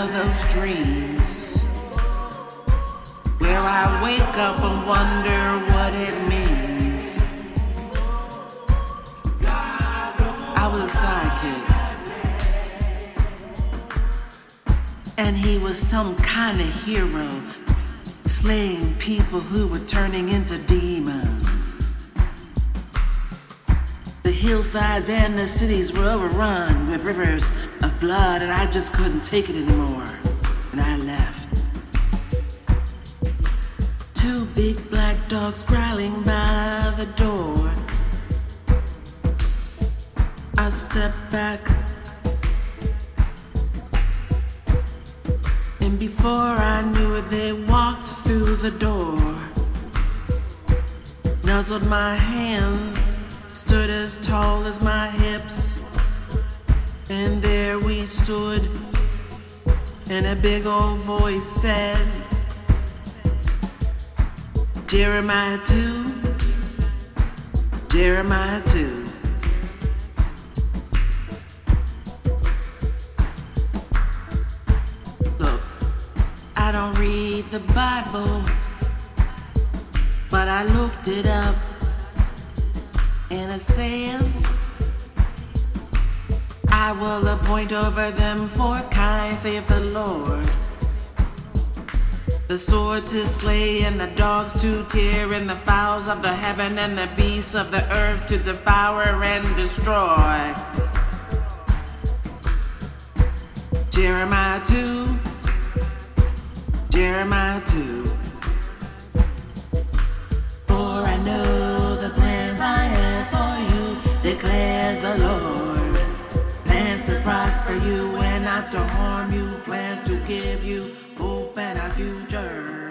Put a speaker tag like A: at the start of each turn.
A: of those dreams where I wake up and wonder what it means. I was a sidekick. And he was some kind of hero, slaying people who were turning into demons. The hillsides and the cities were overrun with rivers blood, and I just couldn't take it anymore. And I left. Two big black dogs growling by the door. I stepped back. And before I knew it, they walked through the door. Nuzzled my hands, stood as tall as my hips. We stood, and a big old voice said, Jeremiah 2, Jeremiah 2. Look, I don't read the Bible, but I looked it up, and it says, I will appoint over them four kinds, saith the Lord. The sword to slay, and the dogs to tear, and the fowls of the heaven, and the beasts of the earth to devour and destroy. Jeremiah 2, Prosper you and not to harm you, plans to give you hope and a future.